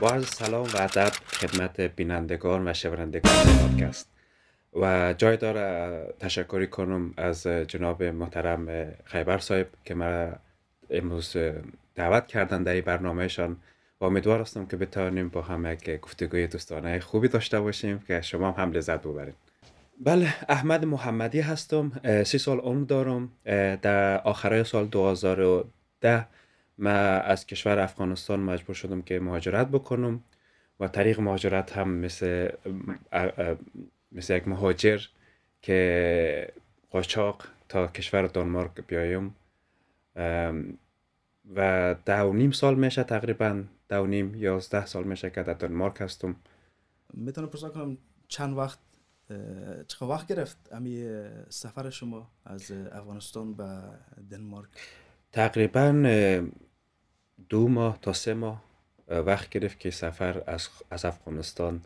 با عرض سلام و ادب خدمت بینندگان و شنوندگان پادکست. و جای داره تشکری کنم از جناب محترم خیبر صاحب که مرا امروز دعوت کردن در این برنامهشان. و امیدوار هستم که بتوانیم با هم یک گفتگوی دوستانه خوبی داشته باشیم که شما هم لذت ببرید. بله احمد محمدی هستم سی سال عمر دارم در آخرای سال 2010 من از کشور افغانستان مجبور شدم که مهاجرت بکنم و طریق مهاجرت هم مثل مثل یک مهاجر که قاچاق تا کشور دانمارک بیایم. و ده و نیم سال میشه تقریبا ده و نیم یازده سال میشه که در دانمارک هستم. می‌تونم پرسا کنم چند وقت چقدر وقت گرفت امی سفر شما از افغانستان به دنمارک؟ تقریبا دو ماه تا سه ماه وقت گرفت که سفر از, از افغانستان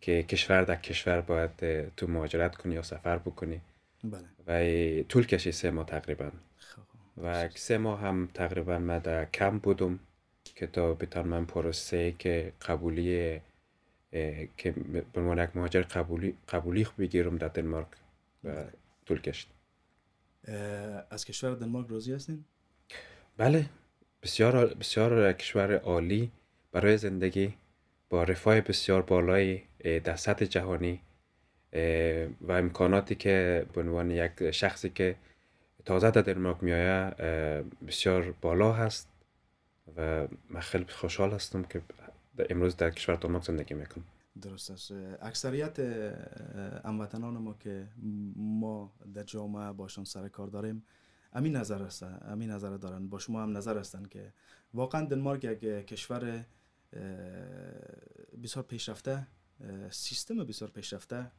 که کشور در کشور باید تو مهاجرت کنی یا سفر بکنی بله و طول کشید سه ماه تقریبا خب. و سه ماه هم تقریبا من در کم بودم که تا بتان من پروسه که قبولی که به عنوان یک مهاجر قبولی قبولی بگیرم در دنمارک و بله. طول کشید از کشور دنمارک راضی هستین؟ بله بسیار بسیار کشور عالی برای زندگی با رفاه بسیار بالای در سطح جهانی و امکاناتی که به عنوان یک شخصی که تازه در دنمارک میآید بسیار بالا هست و من خیلی خوشحال هستم که امروز در کشور دنمارک زندگی می‌کنم. درست است. اکثریت هموطنان ما که ما در جامعه باشون سر کار داریم همین نظر هستن همین نظر دارن. با شما هم نظر هستن که واقعا دنمارک یک کشور بسیار پیشرفته سیستم بسیار پیشرفته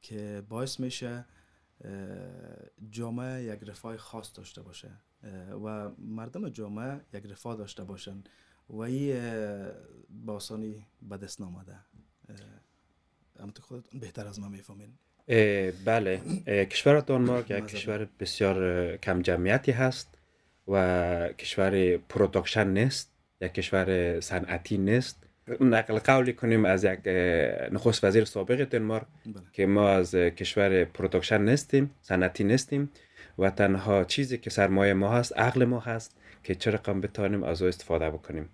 که باعث میشه جامعه یک رفاه خاص داشته باشه و مردم جامعه یک رفاه داشته باشن و این با آسانی به دست نامده. خودتون بهتر از ما می‌فهمین. بله. کشور دانمارک یک کشور بسیار کم جمعیتی هست و کشور production نیست یک کشور صنعتی نیست. نقل قولی کنیم از یک نخست وزیر سابق دنمارک بله. که ما از کشور production نیستیم صنعتی نیستیم و تنها چیزی که سرمایه ما هست عقل ما هست که چه رقم بتانیم از او استفاده بکنیم.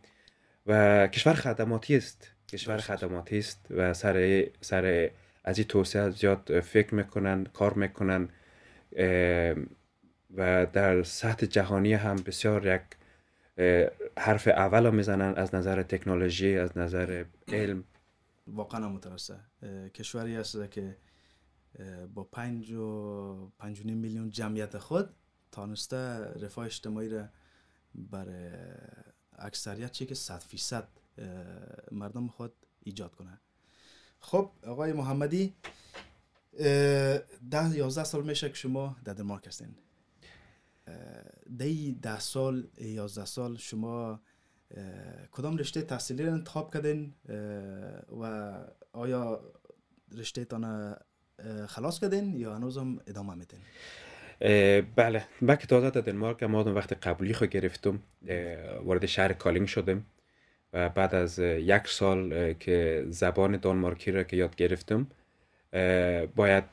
و کشور خدماتی است. کشور خدماتی است و سر سر از این توسعه زیاد فکر می‌کنن کار می‌کنن و در سطح جهانی هم بسیار یک حرف اول رو می‌زنن از نظر تکنولوژی از نظر علم. واقعا مترسه کشوری است که با پنج و پنج میلیون جمعیت خود تانسته رفاه اجتماعی را بر اکثریت چی که صد فیصد مردم خود ایجاد کنه. خب آقای محمدی ده یازده سال میشه که شما در دنمارک هستین. دی ده سال یازده سال شما کدام رشته تحصیلی را انتخاب کردین؟ و آیا رشته تان خلاص کردین یا هنوز هم ادامه میدین؟ بله. من که تازه در دنمارک آمدم وقت قبولی خود گرفتم. وارد شهر کالینگ شدم. و بعد از یک سال که زبان دانمارکی را که یاد گرفتم باید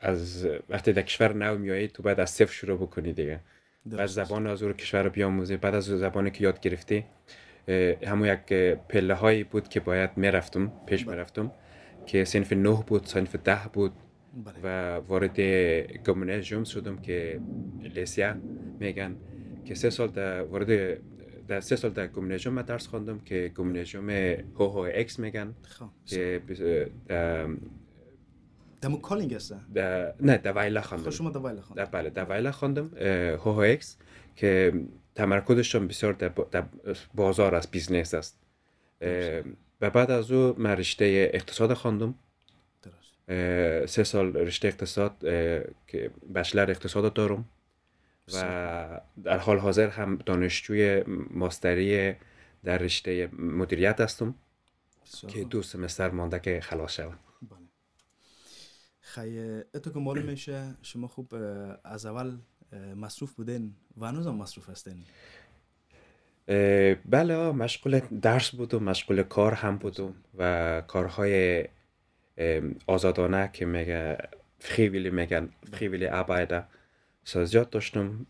از وقتی در کشور نو میایی تو بعد از صفر شروع بکنی دیگه. بعد زبان از اون کشور رو بیاموزی. بعد از زبانی که یاد گرفتی همون یک پله هایی بود که باید می‌رفتم پیش می‌رفتم که سنف نه بود سنف ده بود و وارد گمنیزیوم شدم که لیسیا میگن که سه سال در وارد در سه سال در گمنیزیوم من درس خواندم که گمنیزیوم هو هو اکس میگن که دمو کالینگ است. نه در ویلا خواندم. شما در ویلا خواندم. بله در ویلا خواندم هو هو اکس که تمرکزشون بسیار در, بازار است business است. و بعد از او من رشته اقتصاد خواندم. سه سال رشته اقتصاد که bachelor اقتصاد دارم. و در حال حاضر هم دانشجوی ماستری در رشته مدیریت هستم که دو سمستر مانده که خلاص شوم. خیلی اتو که معلوم میشه شما خوب از اول مصروف بودین و هنوز هم مصروف هستین. بله مشغول درس بودم مشغول کار هم بودم و کارهای آزادانه که میگه خیویلی میگن خیویلی عبایده. سازیات داشتم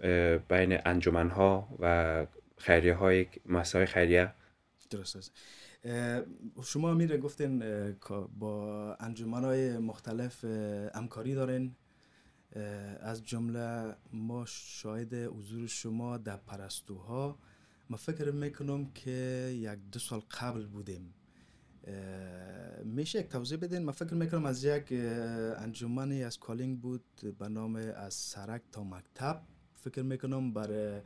بین انجمن ها و خیریه های مسای خیریه درست است. شما میره گفتین با انجمن های مختلف همکاری دارین. از جمله ما شاهد حضور شما در پرستوها. ما فکر می‌کنم که یک دو سال قبل بودیم. میشه یک توضیح بدین؟ من فکر می‌کنم از یک انجمنی از کالینگ بود به نام از سرک تا مکتب. فکر می‌کنم برای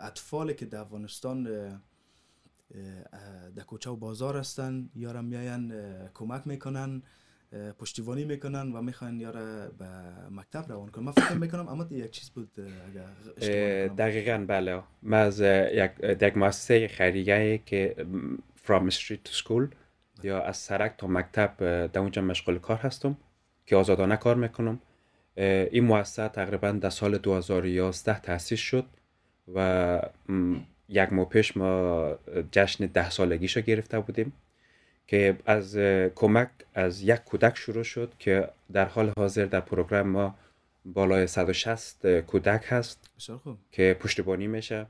اطفالی که در افغانستان در کوچه و بازار هستن یارم میاین کمک می‌کنن. پشتیبانی می‌کنن و می‌خوان یاره به مکتب روان کنن. من فکر می‌کنم اما یک چیز بود دقیقا بله. من از یک, یک مؤسسه خیریه که from street to school یا از سرک تا مکتب در اونجا مشغول کار هستم که آزادانه کار می‌کنم. این مؤسسه تقریبا در سال 2011 تأسیس شد و یک ماه پیش ما جشن ده سالگیش رو گرفته بودیم. که از کمک از یک کودک شروع شد که در حال حاضر در پروگرام ما بالای 160 کودک هست. که پشتیبانی میشه.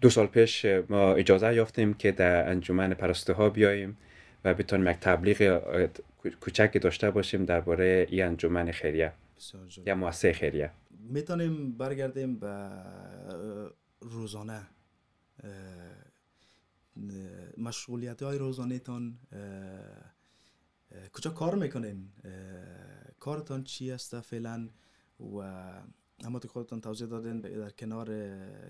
دو سال پیش ما اجازه یافتیم که در انجمن پرسته ها بیاییم و بتونیم یک تبلیغ کوچکی داشته باشیم درباره این انجمن خیریه. یا مؤسسه خیریه. می‌تونیم برگردیم به روزانه مشغولیت های روزانه تان کجا کار می‌کنین؟ کارتان چی است فعلا؟ و اما که خودتان توضیح دادین در کنار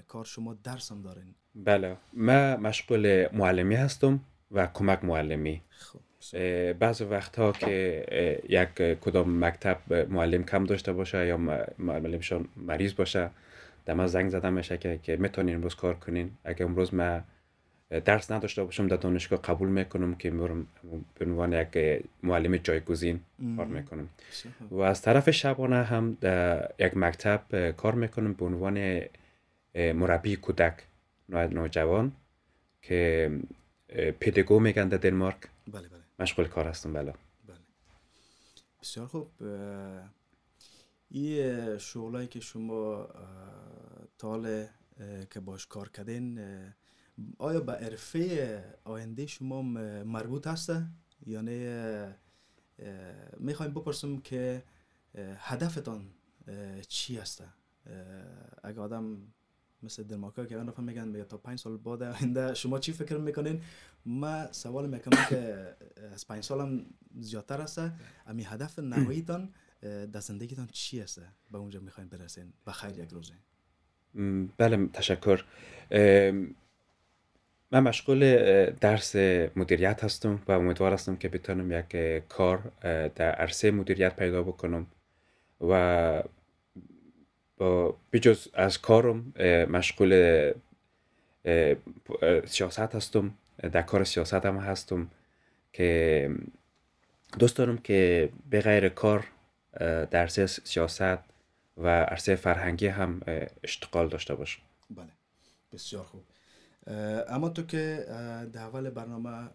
کار شما درس هم دارین. بله. من مشغول معلمی هستم و کمک معلمی. خب بعض وقتها که یک کدام مکتب معلم کم داشته باشه یا معلمشان مریض باشه در من زنگ زدم میشه که, که می‌تونین امروز کار کنین. اگه امروز من درس نداشته باشم در دانشگاه قبول می‌کنم که میرم به عنوان یک معلم جایگزین کار می‌کنم. و از طرف شبانه هم در یک مکتب کار می‌کنم به عنوان مربی کودک نوجوان که پیدگو میگن در دنمارک. بله بله. مشغول کار هستم بله. بله. بسیار خوب. این شغلایی که شما تاله که باش کار کردین آیا به عرفه آینده شما مربوط هسته یعنی می‌خوایم بپرسم که هدفتان چی هسته اگه آدم مثل دنمارک که نفر میگن میگه تا پنج سال بعد آینده شما چی فکر می‌کنین؟ ما سوال می‌کنم که از پنج سالم زیادتر هسته امی هدف نهاییتان در زندگیتان چی هسته به اونجا می‌خواین برسین. به خیر یک روزه. بله تشکر. من مشغول درس مدیریت هستم و امیدوار هستم که بتونم یک کار در عرصه مدیریت پیدا بکنم و با بجز از کارم مشغول سیاست هستم در کار سیاست هم هستم که دوست دارم که به غیر کار در سیاست و عرصه فرهنگی هم اشتغال داشته باشم. بله بسیار خوب. اما تو که در اول برنامه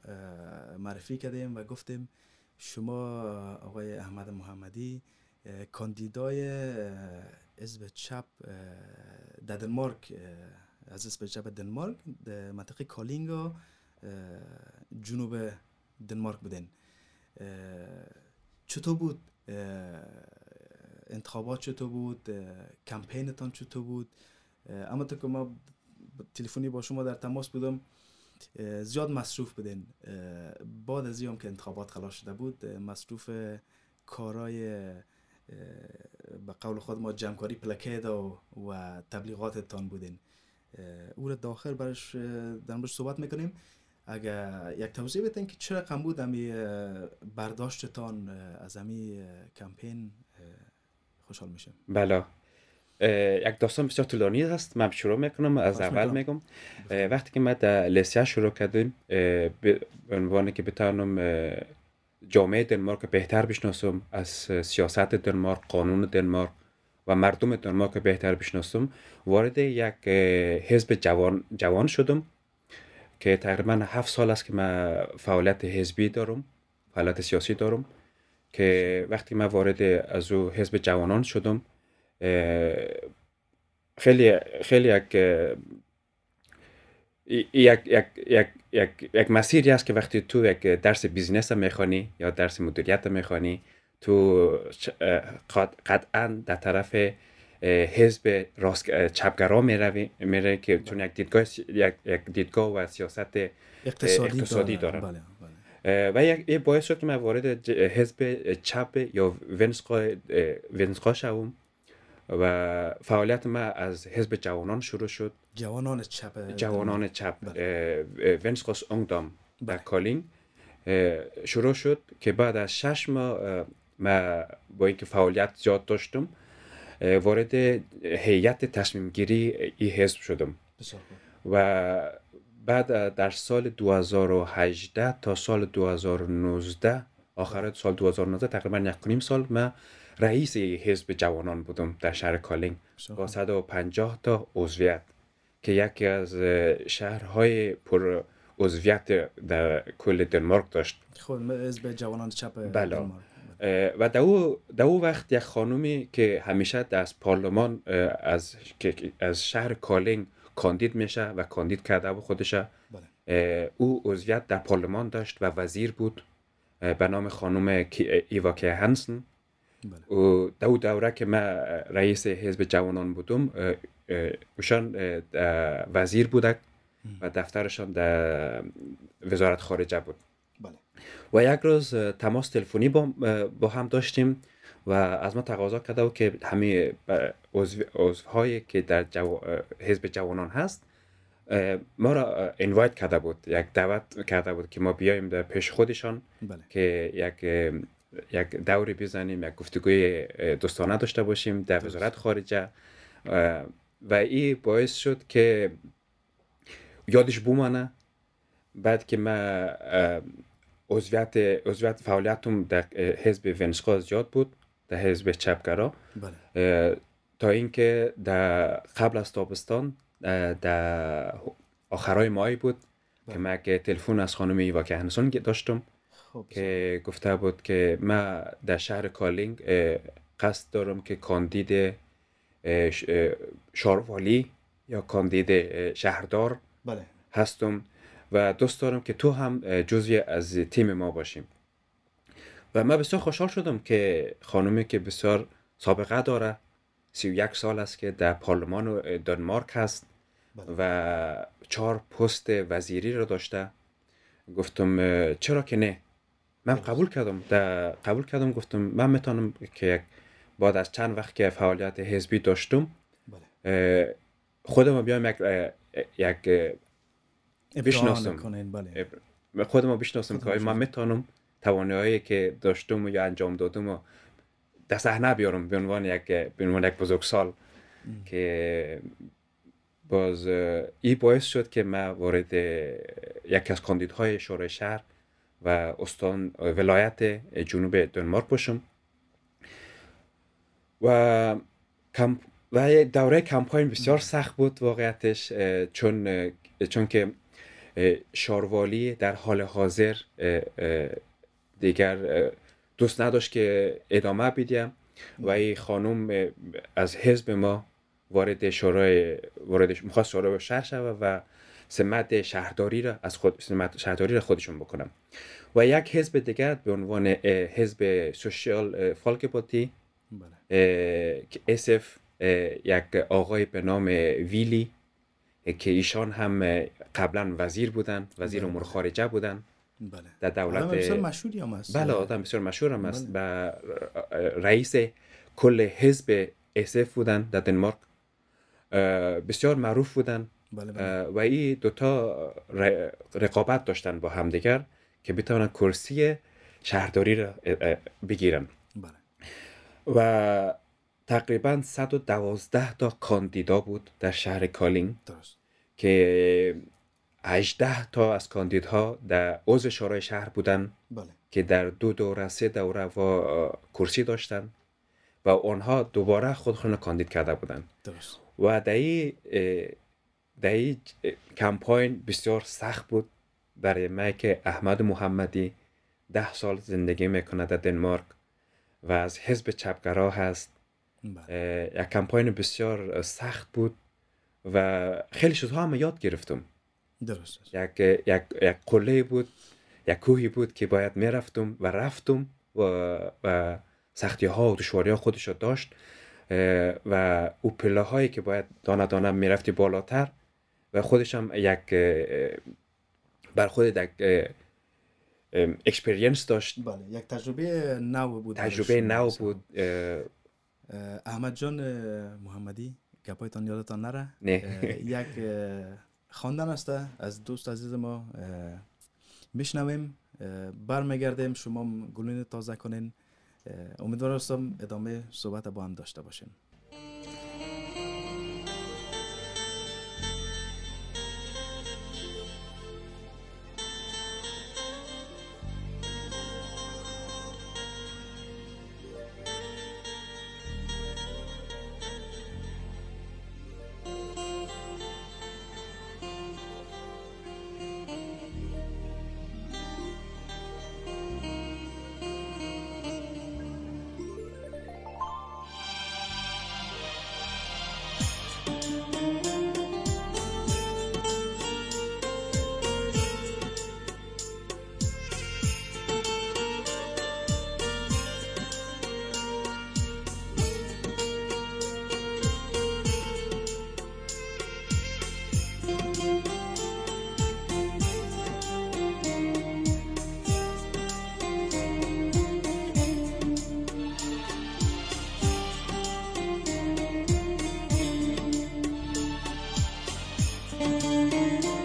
معرفی کردیم و گفتیم شما آقای احمد محمدی کاندیدای حزب چپ در دنمارک از حزب چپ دنمارک در منطقه کالینگا جنوب دنمارک بودین. چطور بود؟ انتخابات چطور بود؟ کمپینتان چطور بود؟ اما تو که ما تلفنی با شما در تماس بودم. زیاد مصروف بودین. بعد از که انتخابات خلاص شده بود مصروف کارای به قول خود ما جمعکاری پلکید و, و تبلیغاتتان بودین. او را داخل برش در مورد صحبت می‌کنیم. اگر یک توضیح بدین که چرا کم بود امی برداشتتان از امی کمپین خوشحال میشم. بله. یک داستان بسیار طولانی هست من شروع می‌کنم از اول میگم. وقتی که ما در لیسیا شروع کردیم به عنوان که بتانم جامعه دنمارک بهتر بشناسم از سیاست دنمارک قانون دنمارک و مردم دانمارک که بهتر بشناسم وارد یک حزب جوان, جوان شدم که تقریبا هفت سال است که من فعالیت حزبی دارم فعالیت سیاسی دارم که وقتی من وارد از او حزب جوانان شدم خیلی خیلی یک یک, یک, یک, یک, یک مسیری است که وقتی تو یک درس بیزینس می‌خوانی یا درس مدیریت می‌خوانی تو قطعا در طرف حزب راست چپگرا می‌روی میره که چون یک دیدگاه یک, دیدگاه و سیاست اقتصادی, اقتصادی داره بله. بله. و یک باعث شد که من وارد حزب چپ یا ونسقا ونسقا شوم و فعالیت من از حزب جوانان شروع شد. جوانان چپ جوانان چپ بله. ونسقاس اونگدام در کالین شروع شد که بعد از شش ماه ما با اینکه فعالیت زیاد داشتم وارد هیئت تصمیم گیری ای حزب شدم. و بعد در سال 2018 تا سال 2019 آخر سال 2019 تقریبا یک نیم سال من رئیس حزب جوانان بودم در شهر کالینگ. با 150 تا عضویت که یکی از شهرهای پر عضویت در کل دنمارک داشت. خود حزب جوانان چپ بله. و در او, او وقت یک خانومی که همیشه از پارلمان از, از شهر کالینگ کاندید میشه و کاندید کرده بود خودشه. بله. او عضویت در پارلمان داشت و وزیر بود. به نام خانم ایواکه هنسن. بله. دو دوره که من رئیس حزب جوانان بودم اوشان وزیر بودک و دفترشان در وزارت خارجه بود بله. و یک روز تماس تلفنی با, با هم داشتیم و از ما تقاضا کرده بود که همه عضوهایی که در جو... حزب جوانان هست ما را انوایت کرده بود یک دعوت کرده بود که ما بیایم در پیش خودشان بله. که یک یک دوری بزنیم یک گفتگوی دوستانه داشته باشیم در وزارت خارجه. و این باعث شد که یادش بومانه بعد که من عضویت عضویت فعالیتم در حزب ونسقا زیاد بود در حزب چپگرا. بله. تا اینکه در قبل از تابستان در آخرای مای بود بله. که من تلفن از خانم ایوا کهنسون داشتم. خب که گفته بود که من در شهر کالینگ قصد دارم که کاندید شاروالی یا کاندید شهردار بله. هستم و دوست دارم که تو هم جزی از تیم ما باشیم و من بسیار خوشحال شدم که خانومی که بسیار سابقه داره سی و یک سال است که در پارلمان دانمارک هست بله. و چهار پست وزیری رو داشته گفتم چرا که نه من قبول کردم. در قبول کردم گفتم من می‌تونم که یک بعد از چند وقت که فعالیت حزبی داشتم بله. خودم بیام یک یک بشناسم. بله. خودم بشناسم که من می‌تونم توانایی که داشتم یا انجام دادم و در صحنه بیارم به عنوان یک به عنوان یک بزرگسال که باز این باعث شد که من وارد یکی از کاندیدهای شورای شهر و استان ولایت جنوب دنمارک باشم. و کم و دوره کمپاین بسیار سخت بود واقعیتش چون چون که شاروالی در حال حاضر دیگر دوست نداشت که ادامه بدیم و این خانم از حزب ما وارد شورای وارد شورای شهر شود و سمت شهرداری را از خود سمت شهرداری را خودشون بکنم و یک حزب دیگر به عنوان حزب سوشیال فالکپاتی بله. که اسف یک آقای به نام ویلی که ایشان هم قبلا وزیر بودن وزیر بله. امور خارجه بودن بله. در دولت آدم بسیار مشهوری هم است بله آدم بسیار مشهور هم است بله. رئیس کل حزب اسف بودن در دنمارک بسیار معروف بودن بله بله. و این دوتا رقابت داشتن با همدیگر که بتوانن کرسی شهرداری را بگیرن بله. و تقریبا 112 تا کاندیدا بود در شهر کالینگ درست. که 18 تا از کاندیدها در عضو شورای شهر بودن بله. که در دو دوره سه دوره و کرسی داشتن و آنها دوباره خودشون کاندید کرده بودند درست و در این در این کمپاین بسیار سخت بود برای من که احمد محمدی ده سال زندگی می‌کنه در دنمارک و از حزب چپگرا هست بله. یک کمپاین بسیار سخت بود و خیلی چیزها هم یاد گرفتم درست. یک یک یک قله بود یک کوهی بود که باید می‌رفتم و رفتم و, و سختی ها و دشواری ها خودش داشت و او پله هایی که باید دانه دانه می‌رفتی بالاتر و خودش هم یک بر خود یک experience داشت. بله یک تجربه نو بود تجربه نو. بود احمد جان محمدی گپایتان یادتان نره. نه. یک خواندن است. از دوست عزیز ما میشنویم. برمیگردیم. شما هم گلویتان تازه کنین. اه، امیدوار هستم ادامه صحبت با هم داشته باشیم Thank you.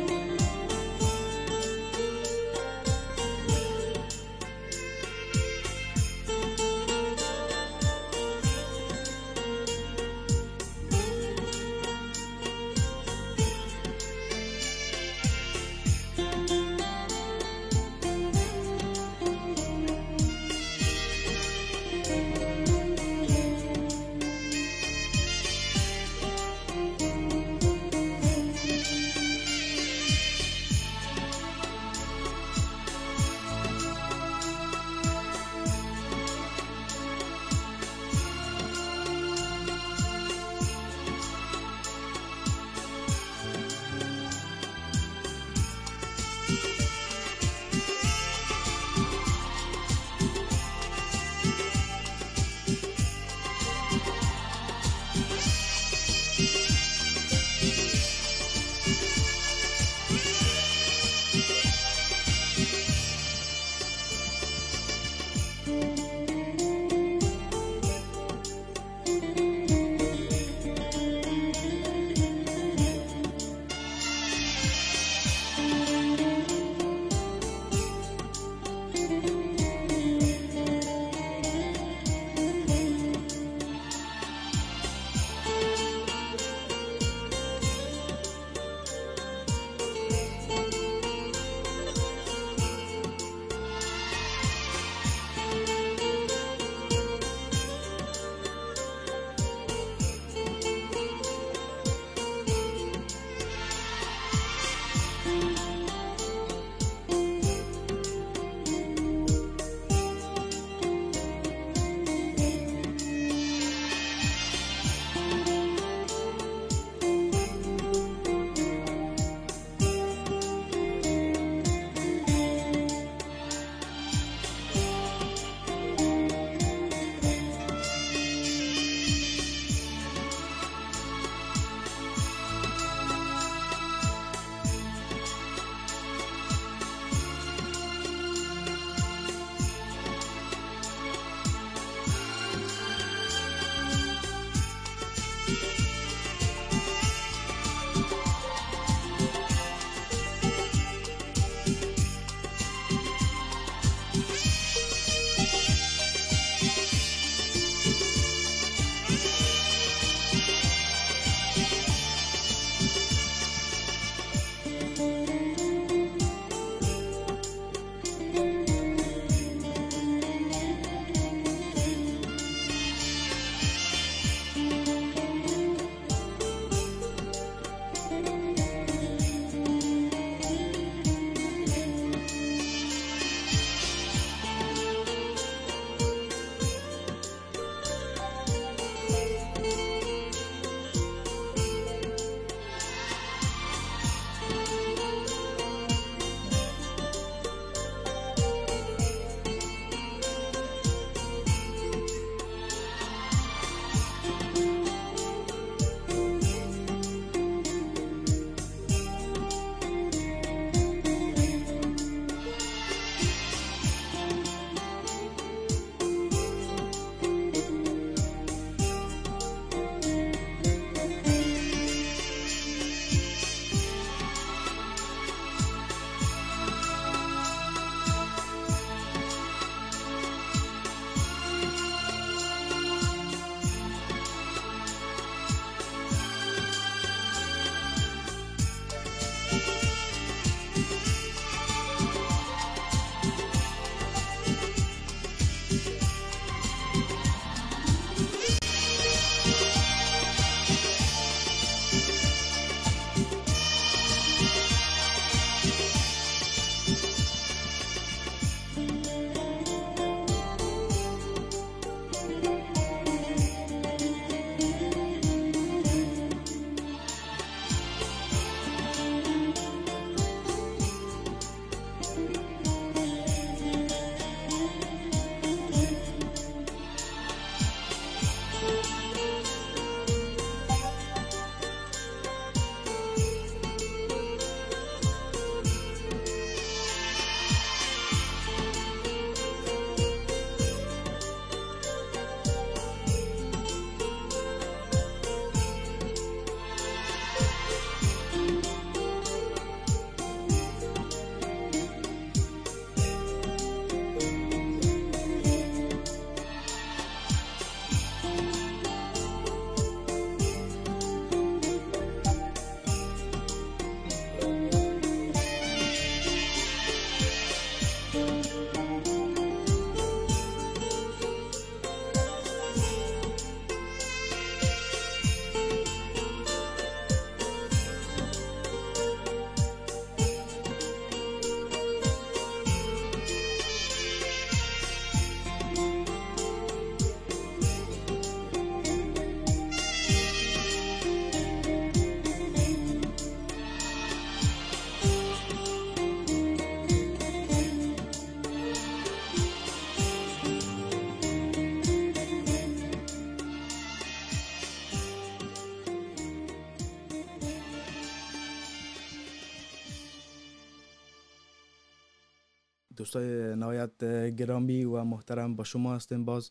دوستای نهایت گرامی و محترم با شما هستیم. باز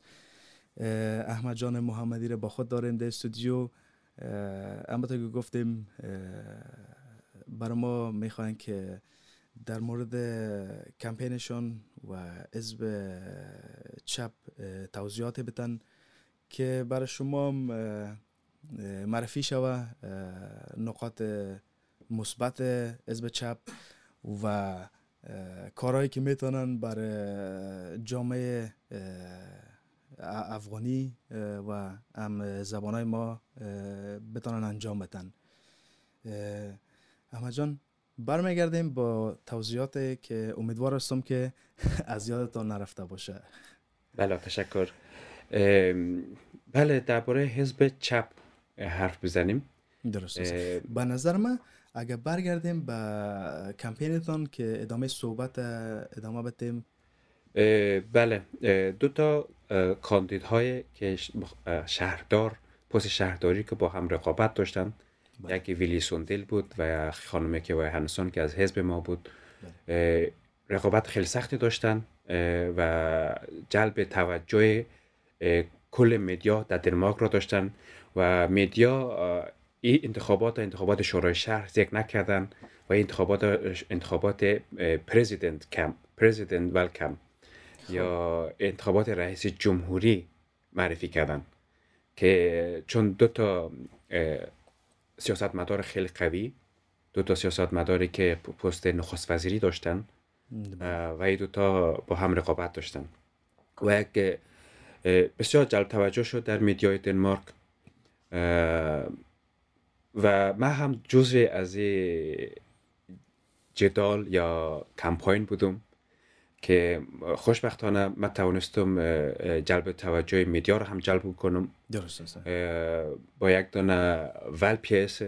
احمد جان محمدی رو با خود داریم در استودیو. البته که گفتیم برای ما می‌خواین که در مورد کمپینشون و حزب چپ توضیحات بتن که برای شما معرفی شوه نقاط مثبت حزب چپ و کارهایی که می‌تونن برای جامعه افغانی و هم زبانهای ما بتونن انجام بدن. احمد جان برمیگردیم با توضیحات که امیدوار هستم که از یادتان نرفته باشه. بله تشکر. بله درباره حزب چپ حرف بزنیم. درست. به نظر من اگر برگردیم به کمپینتان که ادامه صحبت ادامه بدیم. بله. دو تا کاندیدهای که شهردار پست شهرداری که با هم رقابت داشتن. بله. یکی ویلی سوندل بود و خانم که هنسون که از حزب ما بود. بله. رقابت خیلی سختی داشتن و جلب توجه کل مدیا در دنمارک را داشتن. و مدیا این انتخابات انتخابات شورای شهر ذکر نکردن و انتخابات انتخابات پرزیدنت کم پرزیدنت ولکم یا انتخابات رئیس جمهوری معرفی کردن که چون دو تا سیاست مدار خیلی قوی دو تا سیاست مداری که پست نخست وزیری داشتن و این دو تا با هم رقابت داشتن. و یک بسیار جلب توجه شد در میدیای دنمارک. و من هم جزء از جدال یا کمپاین بودم که خوشبختانه من توانستم جلب توجه میدیا رو هم جلب کنم. درست با یک دانه ول پیس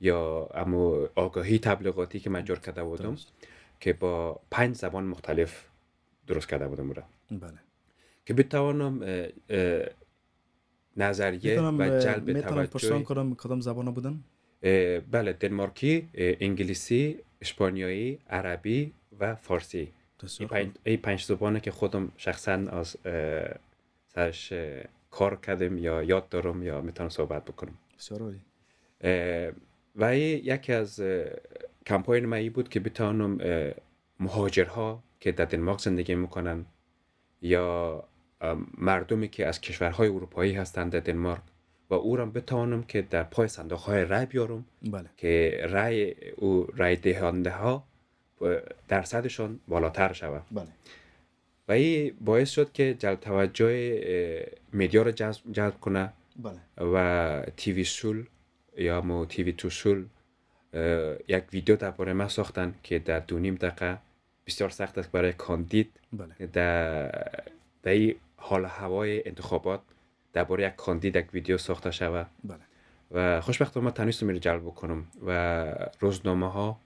یا اما آگاهی تبلیغاتی که من جور کرده بودم که با پنج زبان مختلف درست کرده بودم را بله. که بتوانم نظریه و جلب توجه کدام کدام زبان بودن؟ بله دنمارکی انگلیسی اسپانیایی عربی و فارسی. این پنج, ای پنج زبانه که خودم شخصا از سرش کار کردم یا یاد دارم یا می‌تونم صحبت بکنم. بسیار و یکی از کمپاین من بود که بتانم مهاجرها که در دنمارک زندگی می‌کنن یا مردمی که از کشورهای اروپایی هستند در دنمارک و او را بتوانم که در پای صندوق های رای بیارم بله. که رای او رای دهنده ها درصدشان بالاتر شود بله. و این باعث شد که جلب توجه میدیا رو جلب کنه بله. و تیوی سول یا مو تیوی تو سول یک ویدیو درباره من ساختن که در دو نیم دقیقه بسیار سخت است برای کاندید بله. در در حال هوای انتخابات درباره یک کاندید یک ویدیو ساخته شود. بله. و خوشبختانه ما تنیستم رو جلب بکنم و روزنامه ها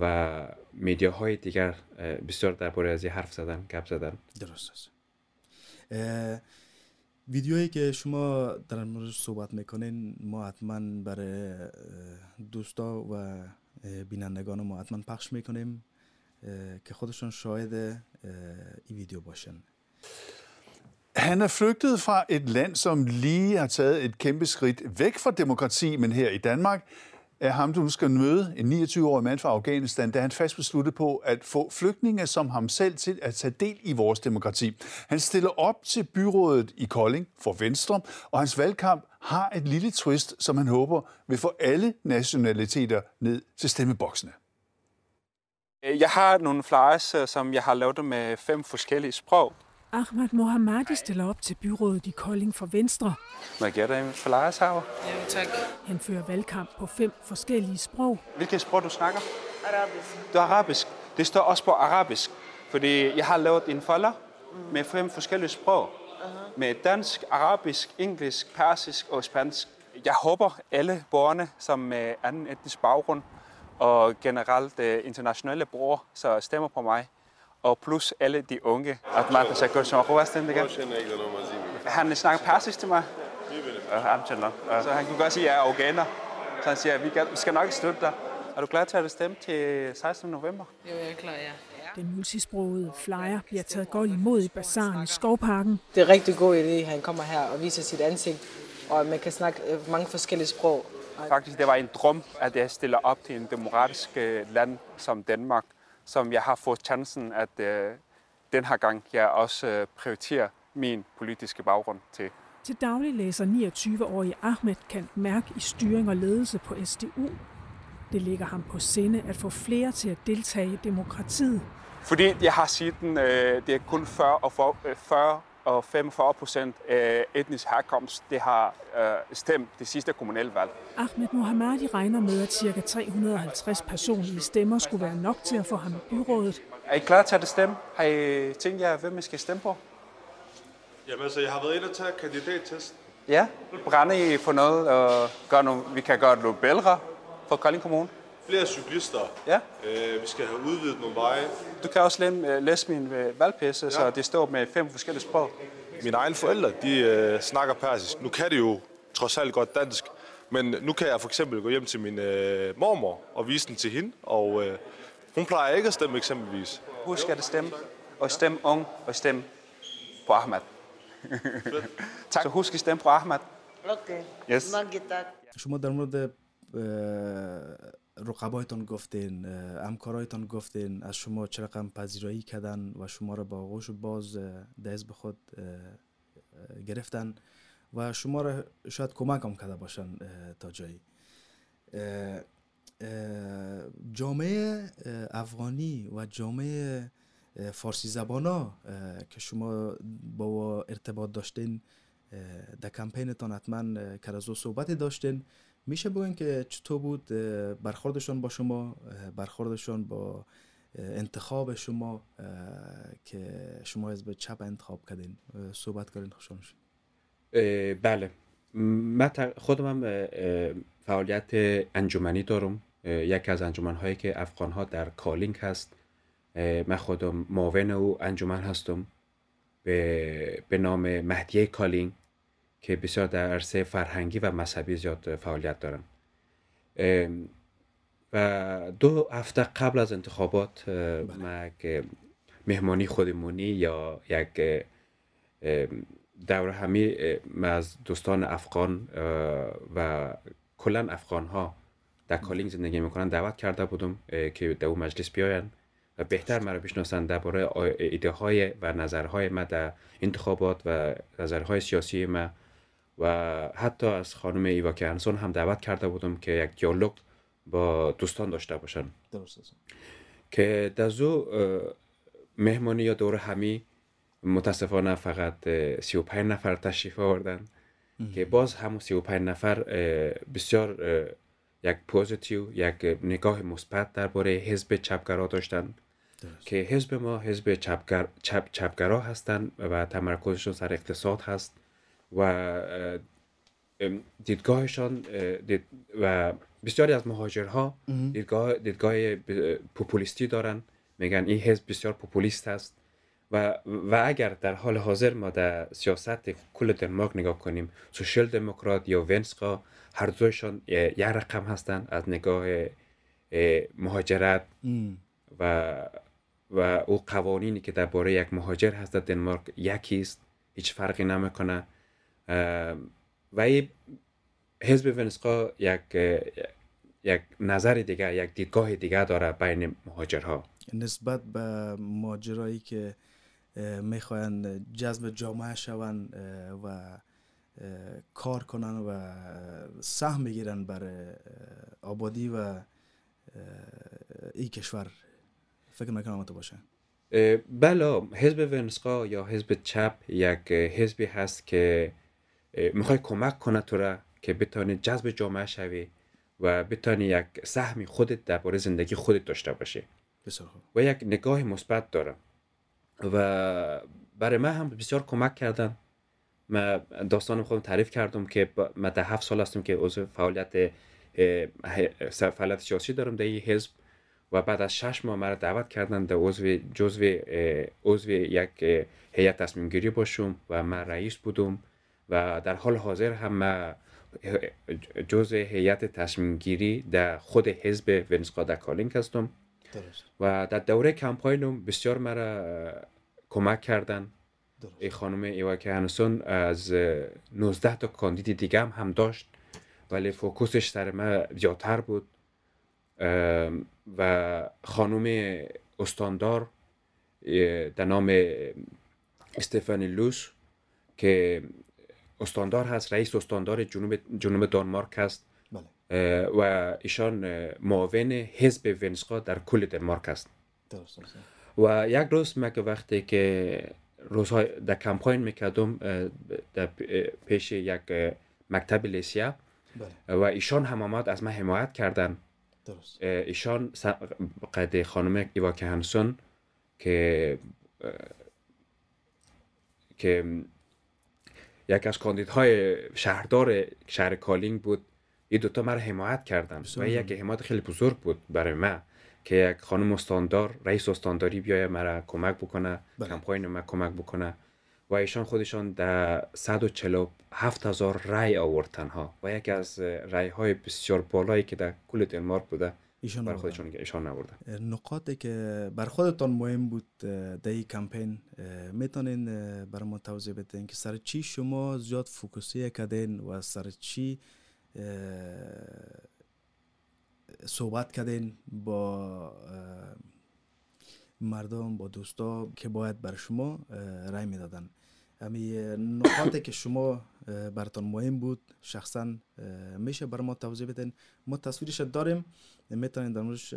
و های دیگر بسیار درباره از حرف زدن گپ زدن. درست است. ویدیویی که شما در مورد صحبت می‌کنین ما حتما برای دوستا و بینندگان ما حتما پخش می‌کنیم که خودشون شاهد این ویدیو باشن. Han er flygtet fra et land, som lige har taget et kæmpe skridt væk fra demokrati, men her i Danmark er ham, du nu skal møde, en 29-årig mand fra Afghanistan, da han fast besluttede på at få flygtninge som ham selv til at tage del i vores demokrati. Han stiller op til byrådet i Kolding for Venstre, og hans valgkamp har et lille twist, som han håber vil få alle nationaliteter ned til stemmeboksene. Jeg har nogle flyers, øh, som jeg har lavet med fem forskellige sprog. Ahmad Mohammadi stiller op til byrådet i Kolding for Venstre. Må jeg gætte en flyershave? Ja, tak. Han fører valgkamp på fem forskellige sprog. Hvilket sprog du snakker? Arabisk. Du er arabisk. Det står også på arabisk. Fordi jeg har lavet en folder med fem forskellige sprog. Uh-huh. Med dansk, arabisk, engelsk, persisk og spansk. Jeg håber alle borgerne, som med anden etnisk baggrund og generelt uh, internationale brugere, så stemmer på mig. Og plus alle de unge. At man kan sige, som er igen. Han snakker persisk til mig. Så han kunne godt sige, at jeg er afghaner. Så han siger, at vi skal nok støtte dig. Er du klar til at stemme til 16. november? Jo, jeg er klar, ja. Den multisprogede flyer bliver taget godt imod i bazaren i Skovparken. Det er en rigtig god idé, at han kommer her og viser sit ansigt, og at man kan snakke øh, mange forskellige sprog. Faktisk, det var en drøm, at jeg stiller op til en demokratisk øh, land som Danmark, som jeg har fået chancen, at øh, den her gang jeg også øh, prioriterer min politiske baggrund til. Til daglig læser 29-årige Ahmed kan mærke i styring og ledelse på SDU. Det ligger ham på sinde at få flere til at deltage i demokratiet. Fordi jeg har set den, øh, det er kun 40 og, for, øh, 40 og 45 procent af etnisk herkomst, det har øh, stemt det sidste kommunale valg. Ahmed Mohammadi regner med, at ca. 350 personlige stemmer skulle være nok til at få ham i byrådet. Er I klar til at stemme? Har I tænkt jer, hvem I skal stemme på? Jamen altså, jeg har været inde og tage kandidattest. Ja, brænder I for noget, og gør nogle, vi kan gøre noget bedre for Kolding Kommune? flere cyklister. Ja. Øh, vi skal have udvidet nogle veje. Du kan også læ- øh, læse min øh, valgpæse, ja. så det står med fem forskellige sprog. Mine egne forældre, de øh, snakker persisk. Nu kan de jo trods alt godt dansk, men nu kan jeg for eksempel gå hjem til min øh, mormor og vise den til hende, og øh, hun plejer ikke at stemme eksempelvis. Husk at stemme, og stemme ung, og stemme på Ahmad. tak. Så husk at stemme på Ahmad. Okay. Yes. Mange tak. Şu må der رقبایتان گفتین همکارایتان گفتین از شما چه رقم پذیرایی کردن و شما را با آغوش باز در حزب خود گرفتن و شما را شاید کمک هم کرده باشن تا جایی. جامعه افغانی و جامعه فارسی زبان که شما با ارتباط داشتین در کمپینتان حتما کرازو صحبت داشتین. میشه بگوین که چطور بود برخوردشان با شما برخوردشان با انتخاب شما که شما حزب چپ انتخاب کردین صحبت کردین خوشحال میشین بله. من خودم هم فعالیت انجمنی دارم. یکی از انجمن هایی که افغان ها در کالینگ هست. من خودم معاون او انجمن هستم. به, به نام مهدیه کالینگ. که بسیار در عرصه فرهنگی و مذهبی زیاد فعالیت دارم. و دو هفته قبل از انتخابات ما مهمانی خودمونی یا یک دور همی از دوستان افغان و کلا افغان ها در کالینگ زندگی می‌کنن دعوت کرده بودم که در اون مجلس بیاین و بهتر مرا بشناسند درباره ایده های و نظرهای ما در انتخابات و نظرهای سیاسی ما و حتی از خانم ایوا کهنسون هم دعوت کرده بودم که یک دیالوگ با دوستان داشته باشن. درست که در زو مهمانی یا دور همی متاسفانه فقط 35 نفر تشریف آوردن که باز هم 35 نفر بسیار یک پوزیتیو یک نگاه مثبت درباره حزب چپگرا داشتن. که حزب ما حزب چپگر، چپ، چپگرا هستند و تمرکزشون سر اقتصاد هست. و دیدگاهشان دید و بسیاری از مهاجرها دیدگاه, دیدگاه پوپولیستی دارن. میگن این حزب بسیار پوپولیست است. و, و اگر در حال حاضر ما در سیاست کل دنمارک نگاه کنیم سوشل دموکرات یا ونسقا هر دویشان یک رقم هستند از نگاه مهاجرت. و و او قوانینی که درباره یک مهاجر هست در دنمارک یکی است. هیچ فرقی نمی‌کنه. و حزب ونسقا یک یک نظر دیگه یک دیدگاه دیگه داره بین مهاجرها. نسبت به مهاجرایی که می‌خواین جذب جامعه شون و کار کنن و سهم بگیرن برای آبادی و این کشور فکر می‌کنم تو باشه. بله حزب ونسقا یا حزب چپ یک حزبی هست که می‌خوای کمک کنه تو را که بتانی جذب جامعه شوی و بتانی یک سهمی خودت درباره زندگی خودت داشته باشی. و یک نگاه مثبت دارم. و برای من هم بسیار کمک کردن. من داستان خودم تعریف کردم که من ده هفت سال هستم که عضو فعالیت فعالیت سیاسی دارم در این حزب. و بعد از شش ماه مرا دعوت کردن در عضو جزو عضو یک هیئت تصمیم گیری باشم و من رئیس بودم. و در حال حاضر هم جزء هیئت تصمیم گیری در خود حزب Venstre در کالینگ هستم. درست. و در دوره کمپاینم بسیار مرا کمک کردن. درست. این خانم Eva Kjer Hansen از اه، 19 تا کاندید دیگه هم, هم داشت ولی focus ش سر من زیادتر بود. و خانم استاندار در نام استفانی لوس که استاندار هست رئیس استاندار جنوب, جنوب دانمارک هست. بله. و ایشان معاون حزب ونسقا در کل دنمارک است درست و یک روز من که وقتی که روزهای در کمپاین می‌کردم در پیش یک مکتب لیسیا. بله. و ایشان هم آمد از من حمایت کردن. درست. ایشان قد خانم هنسون که اه، که یک از کاندیدهای شهردار شهر کالینگ بود این دوتا مرا حمایت کردن و یک حمایت خیلی بزرگ بود برای من که یک خانم استاندار رئیس استانداری بیاید مرا کمک بکنه بله. کمپاین من کمک بکنه و ایشان خودشان در 147 هزار رای آورد تنها و یکی از رای های بسیار بالایی که در کل دنمارک بوده ایشان بر. خودشان ایشان نبردن نقاطی که بر خودتان مهم بود در این کمپین می‌تونین بر ما توضیح بدین که سر چی شما زیاد فوکوسی کردین و سر چی صحبت کردین با مردم با دوستا که باید بر شما رای می‌دادن امی نقاطی که شما برتان مهم بود. شخصا میشه بر ما توضیح بدین؟ ما تصویرش داریم. می‌تونین در موردش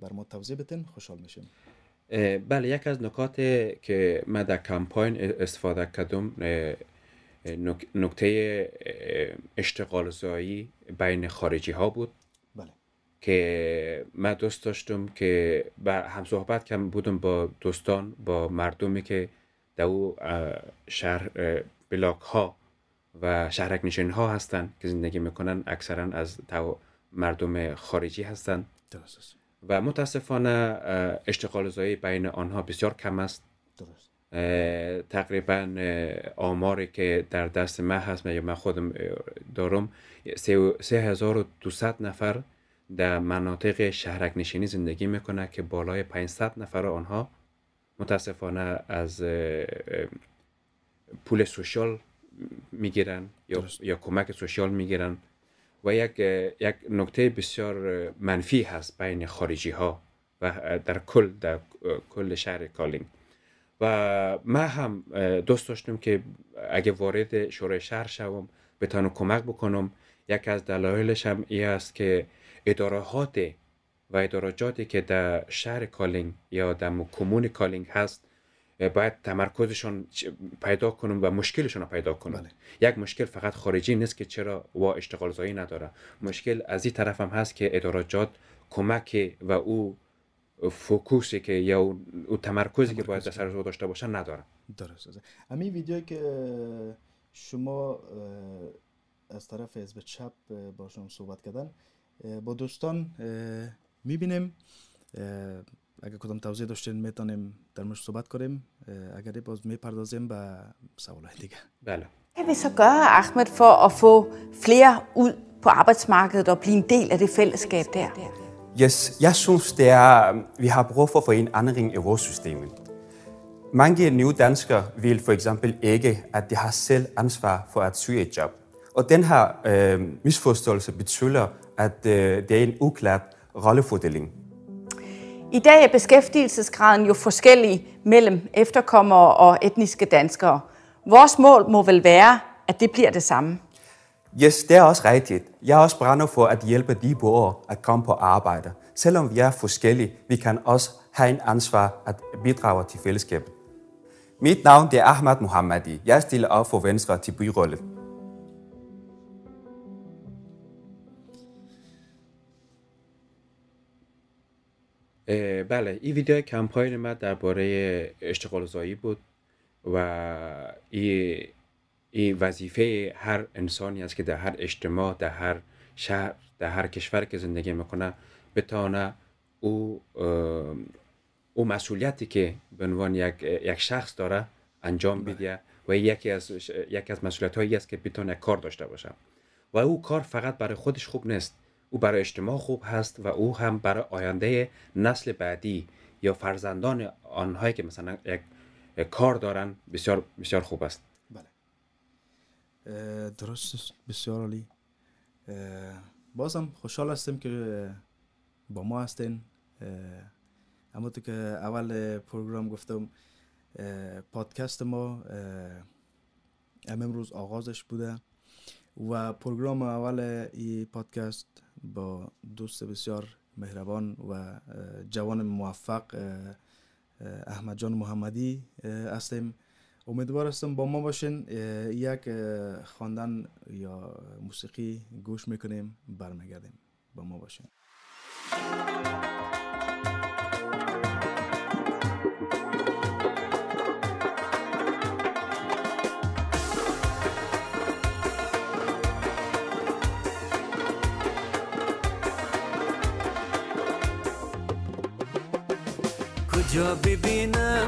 بر ما توضیح بدین؟ خوشحال میشیم. بله یک از نکات که من در کمپاین استفاده کردم نکته اشتغال زایی بین خارجی ها بود. بله. که من دوست داشتم که بر هم صحبت کم بودم با دوستان با مردمی که در او شهر بلاک ها و شهرک نشین ها هستند که زندگی می‌کنن اکثرا از تو- مردم خارجی هستند درست و متاسفانه اشتغال زایی بین آنها بسیار کم است. درست. تقریبا آماری که در دست من هست یا من خودم دارم سه و- سه هزار و دوصد نفر در مناطق شهرک نشینی زندگی می‌کنه که بالای 500 نفر آنها متاسفانه از پول سوشال می‌گیرن یا, درست. یا کمک سوشال می‌گیرن و یک یک نکته بسیار منفی هست بین خارجی ها و در کل در کل شهر کالینگ و من هم دوست داشتم که اگه وارد شورای شهر شوم بتانم کمک بکنم یک از دلایلش هم ای است که ادارات و اداراجاتی که در شهر کالینگ یا در kommune کالینگ هست باید تمرکزشون پیدا کنم و مشکلشون رو پیدا کنم بله. یک مشکل فقط خارجی نیست که چرا و اشتغال زایی نداره. مشکل از این طرف هم هست که اداراجات کمک و او فوکوسی که یا او او تمرکزی که باید در سر داشته باشن ندارن درست امی ویدیویی که شما از طرف حزب چپ باشون صحبت کردن با دوستان می‌بینیم اگر کدام توضیح داشتین میتونیم در موردش صحبت کنیم اه، اگر نہیں، باز میپردازیم به سوالهای دیگه بله Hvad kan vi så gøre, Ahmed, for at få flere ud på arbejdsmarkedet og blive en del af det fællesskab der? Yes, jeg synes, det er, vi har brug for at få en ændring i vores system. Mange nye danskere vil for eksempel ikke, at de har selv ansvar for at søge et job. Og den her øh, misforståelse betyder, at øh, det er en uklar rollefordeling. I dag er beskæftigelsesgraden jo forskellig mellem efterkommere og etniske danskere. Vores mål må vel være, at det bliver det samme. Yes, det er også rigtigt. Jeg er også brænder for at hjælpe de borgere at komme på arbejde. Selvom vi er forskellige, vi kan også have en ansvar at bidrage til fællesskabet. Mit navn det er Ahmad Mohammadi. Jeg stiller op for Venstre til byrådet. بله این ویدیو کمپاین من درباره اشتغال زایی بود و این این وظیفه هر انسانی است که در هر اجتماع در هر شهر در هر کشور که زندگی می‌کنه بتانه او او مسئولیتی که به عنوان یک یک شخص داره انجام بده و یکی از یکی از مسئولیت هایی است که بتونه کار داشته باشه. و او کار فقط برای خودش خوب نیست. او برای اجتماع خوب هست و او هم برای آینده نسل بعدی یا فرزندان آنهایی که مثلا یک کار دارن بسیار بسیار خوب است. بله. درست بسیار عالی. بازم خوشحال هستیم که با ما هستین. اما تو که اول پروگرام گفتم پادکست ما امروز آغازش بوده و پروگرام اول این پادکست با دوست بسیار مهربان و جوان موفق احمد جان محمدی هستیم. امیدوار هستم با ما باشین یک خواندن یا موسیقی گوش می‌کنیم برمیگردیم. با ما باشین. کجا ببینم؟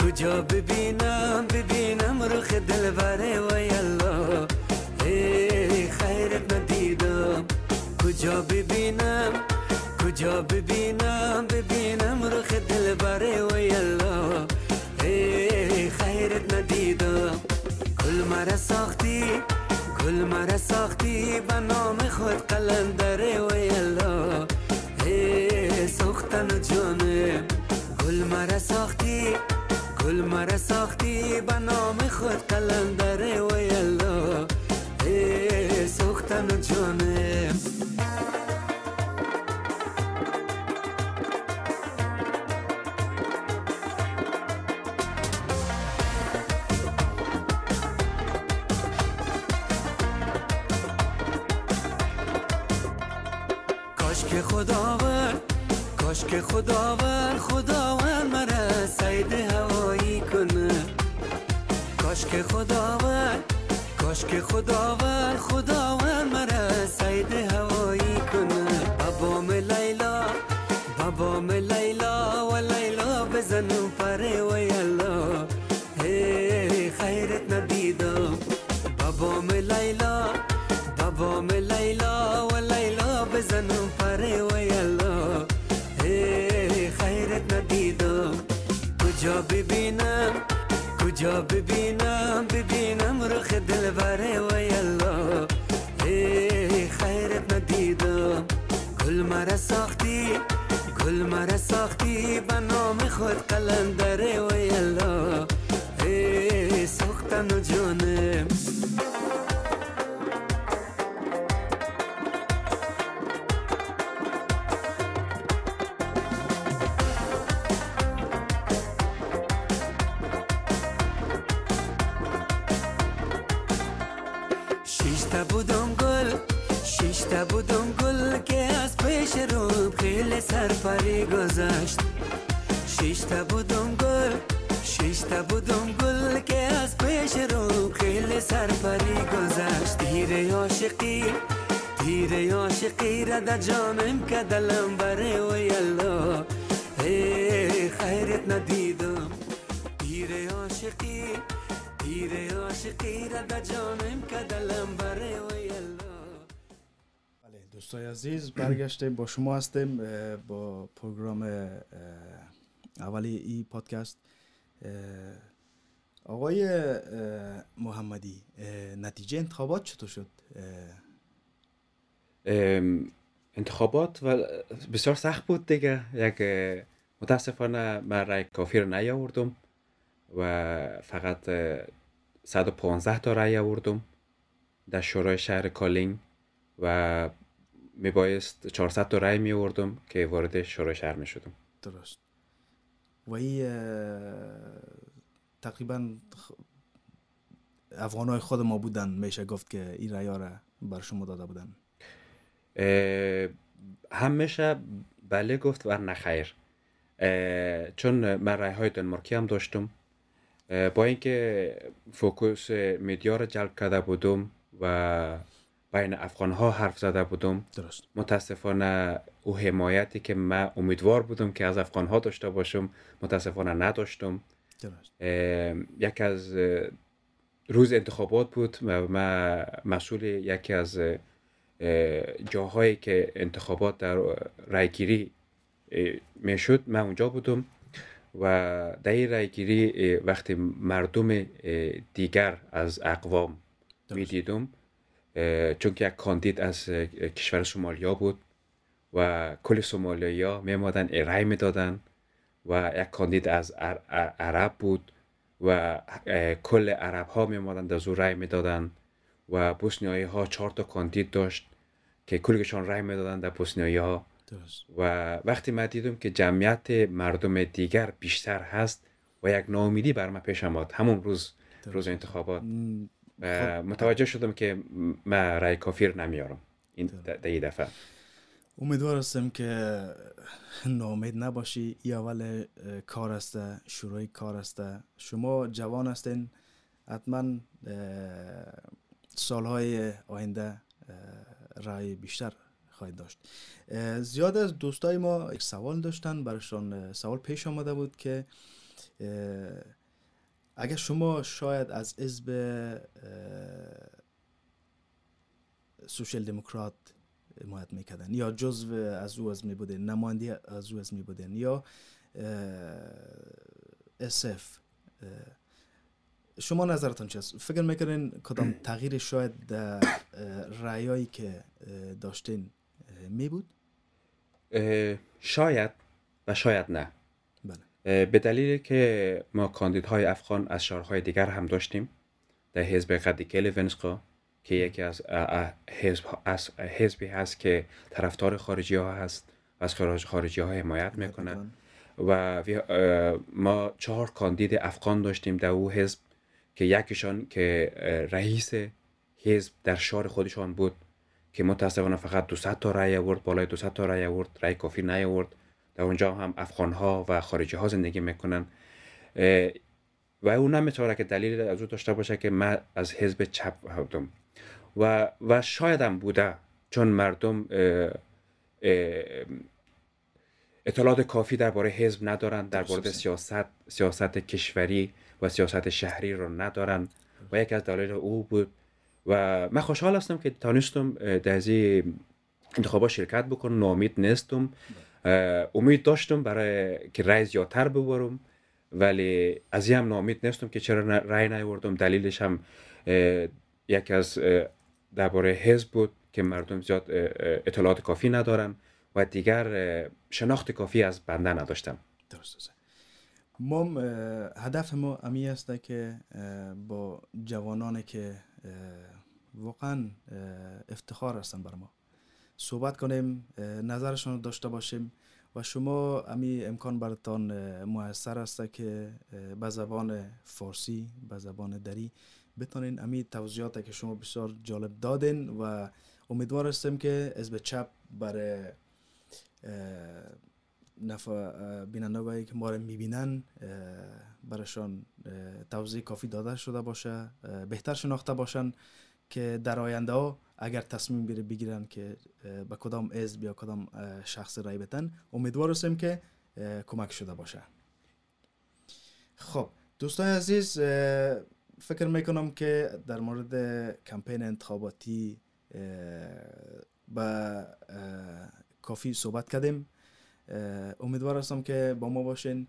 کجا ببینم؟ ببینم رخ دلبره و یلا ای خیرت ندیدم. کجا ببینم؟ کجا ببینم؟ ببینم رخ دلبره و یلا ای خیرت ندیدم. گل مرا ساختی گل مرا ساختی به نام خود قلندره و ساختی گل مرا ساختی به نام خود قلندره و یلا ای ساختن جانم کاش که خداوند کاش که خداوند خداوند مرا سید هوایی کنه. کاش که خداوند کاش که خداوند خداوند مرا سید هوایی کنه. بابام لیلا بابام لیلا و لیلا پره و دلم بره و یلا ای خیرت ندیدم. تیر عاشقی تیر عاشقی را در جانم که دلم بره و یلا بله دوستای عزیز برگشته با شما هستیم با پروگرام اولی ای پادکست. آقای محمدی نتیجه انتخابات چطور شد؟ انتخابات و بسیار سخت بود دیگه. یک متاسفانه من رای کافی رو نیاوردم و فقط اه، 115 تا رای آوردم در شورای شهر کولدینگ و میبایست 400 تا رای می آوردم که وارد شورای شهر می شدم درست. و ای تقریبا افغانای خود ما بودن میشه گفت که این رای ها را بر شما داده بودن. اه، هم میشه بله گفت و نه خیر چون من رای های دنمارکی هم داشتم. با اینکه فوکوس میدیا را جلب کرده بودم و بین افغان ها حرف زده بودم درست. متاسفانه او حمایتی که من امیدوار بودم که از افغان ها داشته باشم متاسفانه نداشتم. درست. یک از روز انتخابات بود و من مسئول یکی از جاهایی که انتخابات در رایگیری می‌شد. من اونجا بودم و در این رایگیری وقتی مردم دیگر از اقوام می‌دیدم چون که یک کاندید از کشور سومالیا بود و کل سومالیا میمادن رای می‌دادن و یک کاندید از عرب بود و کل عرب ها میمادن در زور رای می‌دادن و بوسنیایی ها چهار تا کاندید داشت. که کلشان رای می‌دادن در بوسنیایی ها درست. و وقتی من دیدم که جمعیت مردم دیگر بیشتر هست و یک ناامیدی بر من پیش آمد. همون روز روز انتخابات. م، و متوجه شدم که من رای کافی رو نمیارم این این دفعه. امیدوار هستم که ناامید نباشی. این اول کار است شروع کار است. شما جوان هستین. حتما سالهای آینده رای بیشتر خواهید داشت. زیاد از دوستای ما یک سوال داشتن برشان سوال پیش آمده بود که اگر شما شاید از حزب سوشل دموکرات حمایت می‌کردن یا جزو از او از می بودن نماینده از او از می بودن یا اسف شما نظرتان چیست؟ فکر می‌کنین کدام تغییر شاید در اه، رأیایی که داشتین می بود شاید و شاید نه. بله. به دلیل که ما کاندیدهای افغان از شهرهای دیگر هم داشتیم در حزب قدیکل ونسقا که یکی از حزب از حزبی هست که طرفدار خارجی ها هست و از خارج خارجی ها حمایت می‌کنه و ما چهار کاندید افغان داشتیم در او حزب. که یکیشان که رئیس حزب در شهر خودشان بود که متاسفانه فقط 200 تا رأی آورد بالای 200 تا رأی آورد رأی کافی نیاورد. در اونجا هم افغان ها و خارجی ها زندگی می‌کنن. و او نمی‌تونه که دلیل از او داشته باشه که من از حزب چپ بودم. و و شاید هم بوده چون مردم اطلاعات کافی درباره حزب ندارن درباره سیاست سیاست کشوری. و سیاست شهری رو ندارن و یکی از دلایل او بود. و من خوشحال هستم که تانستم در انتخابات شرکت بکنم. ناامید نیستم. امید داشتم برای که رای زیادتر ببرم. ولی از هم ناامید نیستم که چرا رای نیاوردم. دلیلش هم یکی از درباره حزب بود که مردم زیاد اطلاعات کافی ندارن و دیگر شناخت کافی از بنده نداشتم. درست است. ما هدف ما امی است که با جوانانی که واقعا افتخار هستن بر ما. صحبت کنیم اه، نظرشان رو داشته باشیم و شما امی امکان براتان میسر است که به زبان فارسی به زبان دری بتونین امی توضیحات که شما بسیار جالب دادین و امیدوار هستم که حزب چپ برای نفع بیننده که ما رو می‌بینن برشان توضیح کافی داده شده باشه بهتر شناخته باشن که در آینده ها اگر تصمیم بگیره بگیرن که به کدام حزب یا کدام شخص رای بدن امیدوار هستیم که کمک شده باشه. خب دوستان عزیز فکر می‌کنم که در مورد کمپین انتخاباتی اه، کافی صحبت کردیم. امیدوار هستم که با ما باشین.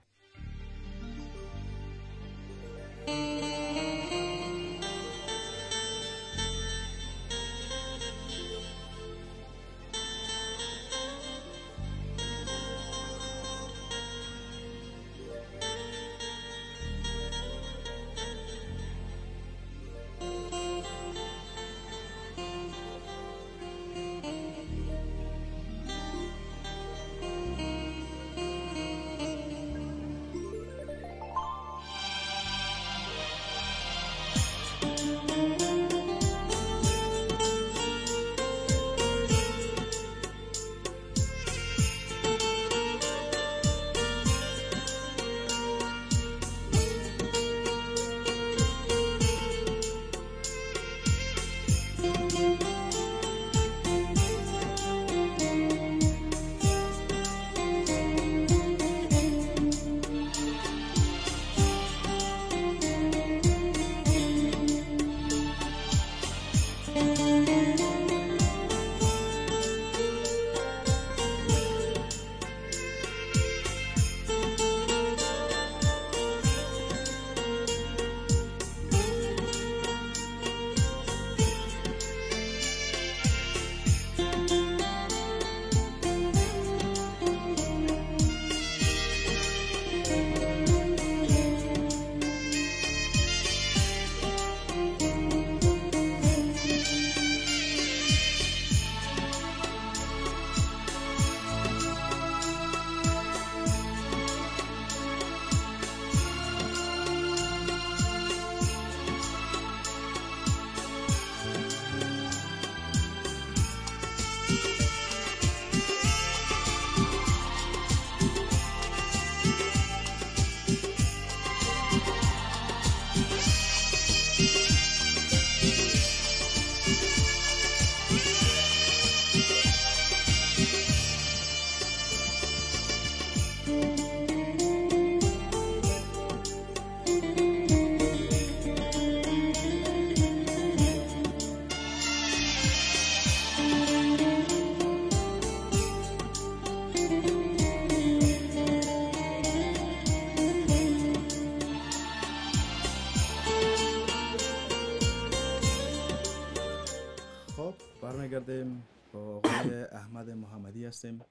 احمد محمدی هستیم.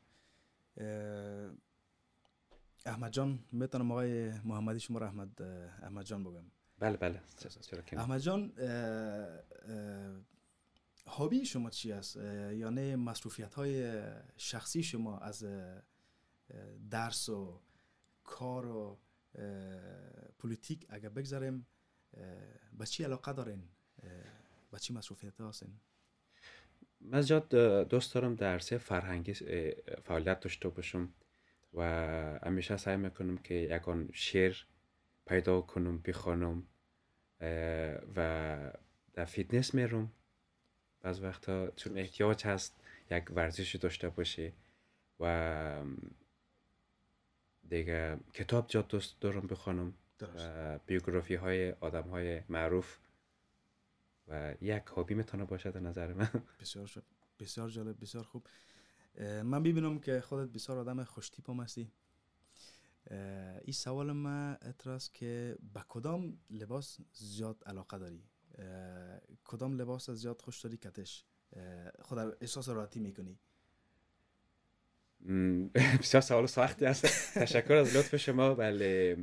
احمد جان می‌تونم آقای محمدی شما رو احمد احمد جان بگم. بله بله؟ احمد جان هابی شما چی است یعنی مصروفیت های شخصی شما از درس و کار و پلیتیک اگر بگذاریم به چی علاقه دارین؟ به چی مصروفیت هستین؟ من زیاد دوست دارم در عرصه فرهنگی فعالیت داشته باشم و همیشه سعی می‌کنم که یکان شعر پیدا کنم بخوانم و در فیتنس میرم. بعض وقتا چون احتیاج هست یک ورزشی داشته باشی و دیگه کتاب زیاد دوست دارم بخوانم و بیوگرافی های آدم های معروف و یک هابی می‌تونه باشه در نظر من. بسیار شد بسیار جالب بسیار خوب. من ببینم که خودت بسیار آدم خوشتیپ هم هستی این سوال ما اتراست که به کدام لباس زیاد علاقه داری؟ کدام لباس زیاد خوش داری کتش خود احساس راحتی می‌کنی؟ بسیار سوال سختی است. تشکر از لطف شما. ولی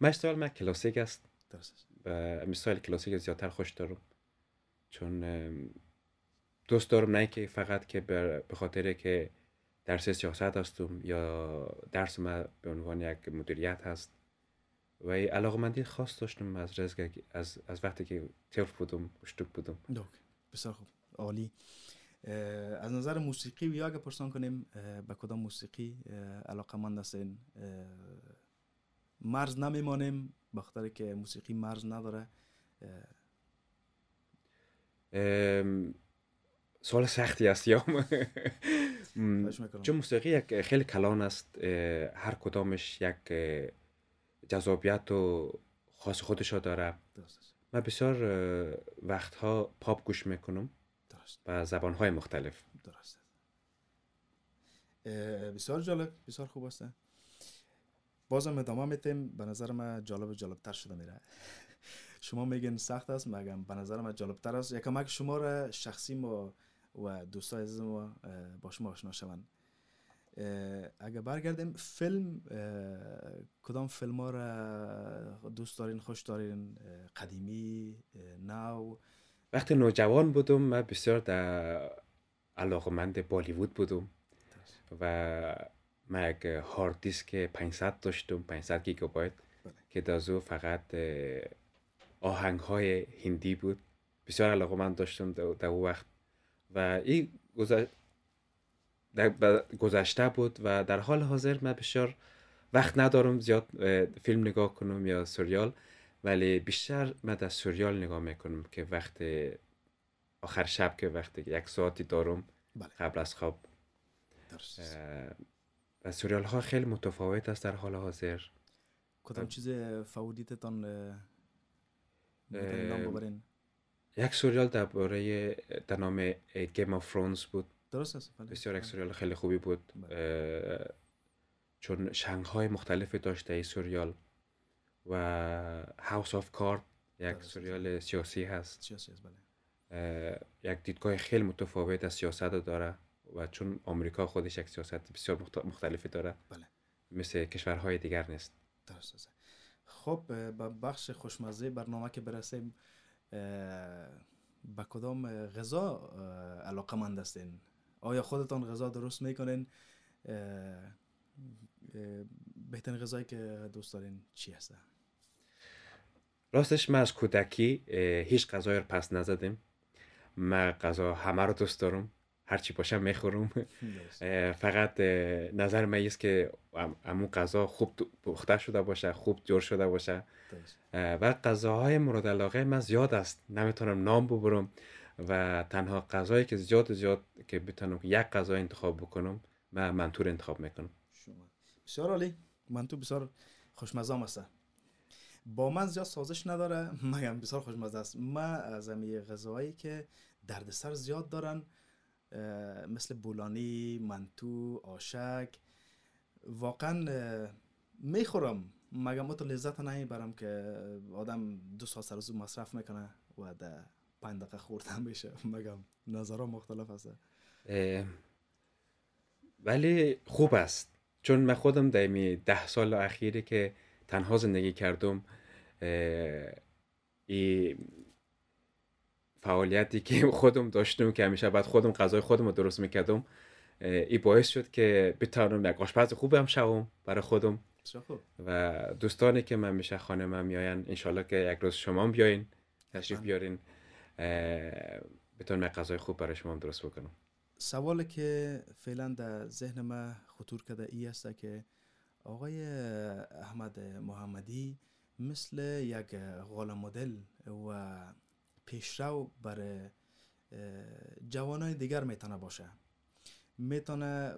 من اشتغال من کلاسیک است. و استایل کلاسیک زیادتر خوش دارم. چون دوست دارم نه که فقط که به خاطر که درس سیاست هستم یا درس ما به عنوان یک مدیریت هست. و علاقمندی خاص داشتم از رزق از, از وقتی که طفل بودم گشتک بودم. دوک بسیار خوب عالی. از نظر موسیقی و یا اگه پرسان کنیم به کدام موسیقی علاقه مند هستین؟ مرز نمیمانیم بخاطر که موسیقی مرز نداره. سوال سختی است یا. چون موسیقی یک خیلی کلان است هر کدامش یک جذابیت و خاص خودشو داره. من بسیار وقتها پاپ گوش می‌کنم درست. و زبانهای مختلف. درست بسیار جالب بسیار خوب است. بازم ادامه میتیم به نظر من جالب جالبتر شده میره. شما میگن سخت است مگم به نظر من جالبتر است. یکمک شما را شخصی ما و دوستای عزیز ما با شما آشنا شوند. اگر برگردیم فیلم کدام فیلم ها را دوست دارین خوش دارین؟ قدیمی نو وقتی نوجوان بودم من بسیار در علاقمند بالیوود بودم. و من یک هارد دیسک 500 داشتم 500 گیگابایت. که در او فقط آهنگ های هندی بود. بسیار علاقمند داشتم در در او وقت. و این گذشته بود و در حال حاضر من بسیار وقت ندارم زیاد فیلم نگاه کنم یا سریال ولی بیشتر من در سریال نگاه می‌کنم که وقت آخر شب که وقتی یک ساعتی دارم بله. قبل از خواب. و سریال ها خیلی متفاوت است در حال حاضر. کدام چیز favorite تان اه، می‌تونین نام اه، ببرین یک سریال درباره در نام Game of Thrones بود. درست است بله. بسیار یک بله. سریال خیلی خوبی بود. اه، چون شنگ های مختلفی داشته این سریال و هاوس آف کارد یک. سریال سیاسی هست. سیاسی است بله. یک دیدگاه خیلی متفاوت از سیاست داره و چون آمریکا خودش یک سیاست بسیار مخت- مختلفی داره. بله. مثل کشورهای دیگر نیست. درست است خب به بخش خوشمزه برنامه که برسیم به کدام غذا علاقه مند هستین؟ آیا خودتان غذا درست می‌کنین؟ بهترین غذایی که دوست دارین چی هست راستش من از کودکی هیچ غذایی رو پس نزدیم. من غذا همه رو دوست دارم. هرچی باشه می‌خورم. فقط نظر من است که ام- امون غذا خوب پخته شده باشه خوب جور شده باشه. و غذاهای مورد علاقه من زیاد است. نمی‌تونم نام ببرم و تنها غذایی که زیاد زیاد که بتونم یک غذا انتخاب بکنم من منتور انتخاب می‌کنم. شما. بسیار عالی. من تو بسیار خوشمزه است با من زیاد سازش نداره. مگم بسیار خوشمزه است. من از همه غذاهایی که دردسر زیاد دارن مثل بولانی منتو آشک واقعا می‌خورم. مگم تو لذت نمی‌برم که آدم دو ساعت سر روز مصرف می‌کنه و در پنج دقیقه خوردن بشه؟ مگم نظرها مختلف است؟ ولی خوب است. چون من خودم در ده سال اخیری که تنها زندگی کردم. فعالیتی که خودم داشتم که همیشه بعد خودم غذای خودم رو درست می‌کردم ای باعث شد که بتوانم یک آشپز خوب هم شوم برای خودم. و دوستانی که من میشه خانه من میاین انشالله که یک روز شما هم بیاین تشریف. بیارین بتونم یک غذای خوب برای شما درست بکنم. سوالی که فعلا در ذهن ما خطور کرده ای است که آقای احمد محمدی مثل یک غال مدل و پیشرو برای جوانای دیگر می‌تونه باشه. می‌تونه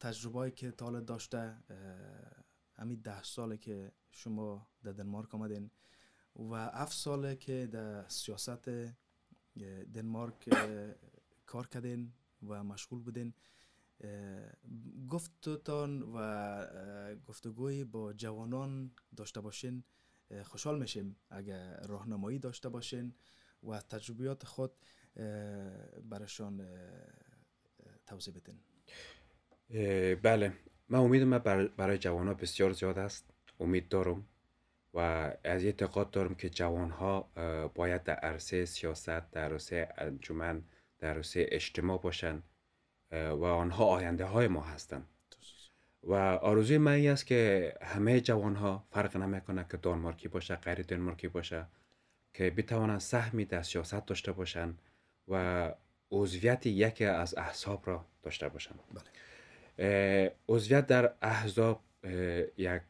تجربه که تا داشته همین ده ساله که شما در دنمارک آمدین و هفت ساله که در سیاست دنمارک کار کردین و مشغول بودین گفتتان و گفتگوی با جوانان داشته باشین. خوشحال میشیم اگر راهنمایی داشته باشین و تجربیات خود اه، توضیح بدین. بله. من امید من بر- برای جوان ها بسیار زیاد است. امید دارم و از اعتقاد دارم که جوان ها باید در عرصه سیاست در عرصه انجمن در عرصه اجتماع باشن اه، و آنها آینده های ما هستند و آرزوی من این است که همه جوان ها فرق نمی‌کنه که دانمارکی باشه غیر دانمارکی باشه که بتوانند سهمی در سیاست داشته باشند و عضویت یکی از احزاب را داشته باشند اه، عضویت در احزاب یک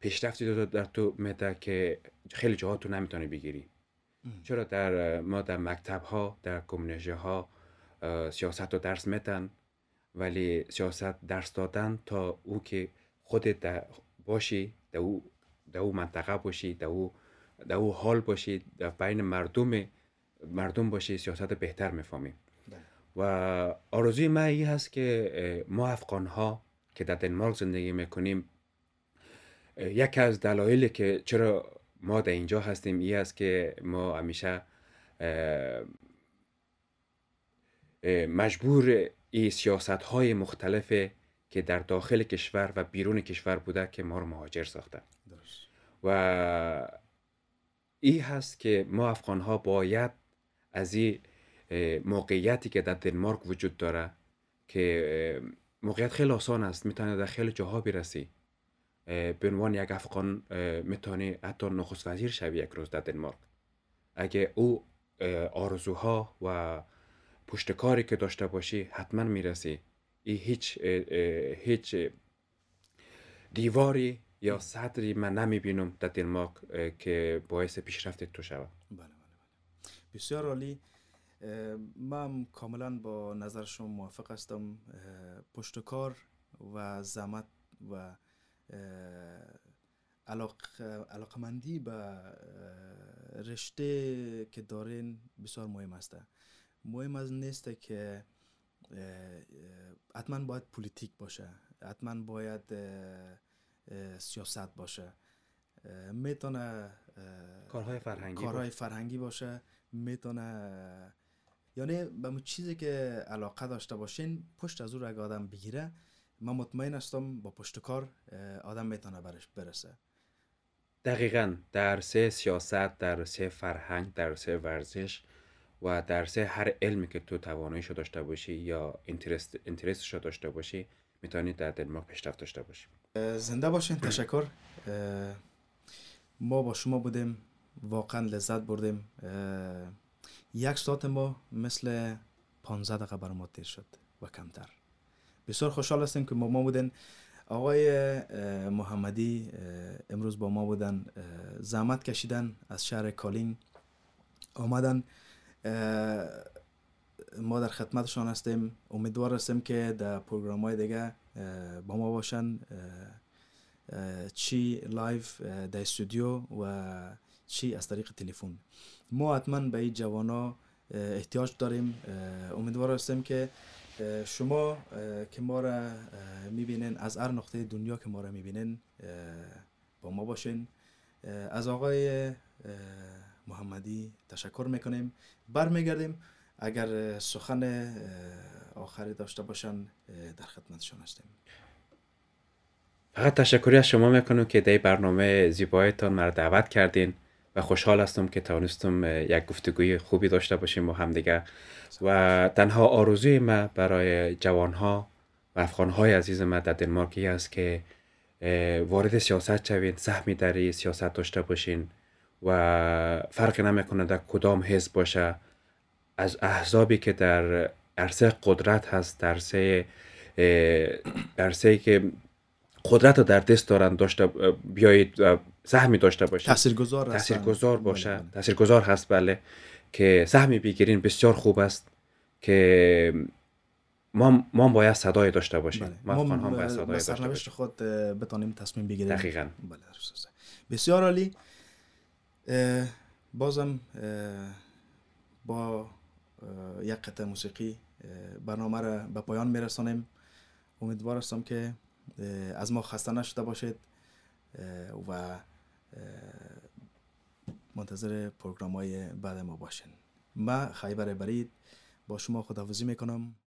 پیشرفتی رو در تو میده که خیلی جاها تو نمی‌تونی بگیری. چرا؟ در ما در مکتب ها در کمیونیژه ها سیاست رو درس میدن. ولی سیاست درس دادن تا او که خودت در باشی در او, در او منطقه باشی در او, در او حال باشی در بین مردم مردم باشی سیاست بهتر می‌فهمی. و آرزوی من این هست که ما افغان ها که در دنمارک زندگی می‌کنیم یکی از دلایلی که چرا ما در اینجا هستیم این است که ما همیشه مجبور این سیاست های مختلف که در داخل کشور و بیرون کشور بوده که ما رو مهاجر ساخته. و این هست که ما افغان ها باید از این موقعیتی که در دنمارک وجود داره که موقعیت خیلی آسان است می‌تونه در خیلی جاها برسی. به عنوان یک افغان اه، می‌تونی حتی نخست وزیر شوی یک روز در دنمارک. اگه او آرزوها و پشتکاری که داشته باشی حتما می‌رسی. این هیچ هیچ دیواری یا صدری من نمی‌بینم در دنمارک اه، که باعث پیشرفت تو شود. بسیار عالی. من کاملا با نظر شما موافق هستم. پشت کار و زحمت و علاق علاقمندی به رشته که دارین بسیار مهم است مهم از نیست که حتما باید پولیتیک باشه. حتما باید سیاست باشه. می‌تونه کارهای فرهنگی کارهای. فرهنگی باشه. می‌تونه یعنی به چیزی که علاقه داشته باشین پشت از او را اگه آدم بگیره من مطمئن هستم با پشت کار آدم می‌تونه برش برسه. دقیقا در عرصه سیاست در عرصه فرهنگ در عرصه ورزش و در عرصه هر علمی که تو تواناییشو داشته باشی یا اینترست اینترستشو داشته باشی می‌تونی در دنمارک پیشرفت داشته باشی. زنده باشین تشکر. ما با شما بودیم واقعا لذت بردیم. یک ساعت ما مثل 15 دقیقه بر ما تیر شد و کمتر. بسیار خوشحال هستیم که با ما بودن آقای محمدی امروز با ما بودن. زحمت کشیدن از شهر کولدینگ آمدن. ما در خدمتشان هستیم. امیدوار هستیم که در program های دیگه با ما باشن. چی live در استودیو و چی از طریق تلفن. ما حتما به این جوانا اه، احتیاج داریم. امیدوار هستیم که شما که ما را می‌بینین از هر نقطه دنیا که ما را می‌بینین با ما باشین. از آقای محمدی تشکر می‌کنیم. برمیگردیم. اگر سخن آخری داشته باشن در خدمتشان هستیم. فقط تشکری از شما می‌کنم که در برنامه زیبایتان مرا دعوت کردین و خوشحال هستم که توانستم یک گفتگوی خوبی داشته باشیم با همدیگه و تنها آرزوی ما برای جوانها و افغانهای عزیز ما در دنمارکی است که وارد سیاست شوین سهمی در سیاست داشته باشین. و فرق نمی‌کنه در کدام حزب باشه. از احزابی که در عرصه قدرت هست در عرصه عرصه که قدرت رو در دست دارن داشته بیایید سهمی داشته باشید تاثیرگذار تاثیرگذار باشه. بله، بله. تاثیرگذار هست بله که سهمی بگیرین بسیار خوب است که ما ما باید صدای داشته باشیم. بله. ما ما باید صدای داشته باشیم. خود بتانیم تصمیم بگیریم. دقیقاً. بله بسیار عالی. بازم با یک قطعه موسیقی برنامه را به پایان میرسانیم. امیدوار هستم که از ما خسته نشده باشید و منتظر پروگرام های بعد ما باشین. ما خیبر برید با شما خداحافظی می‌کنم.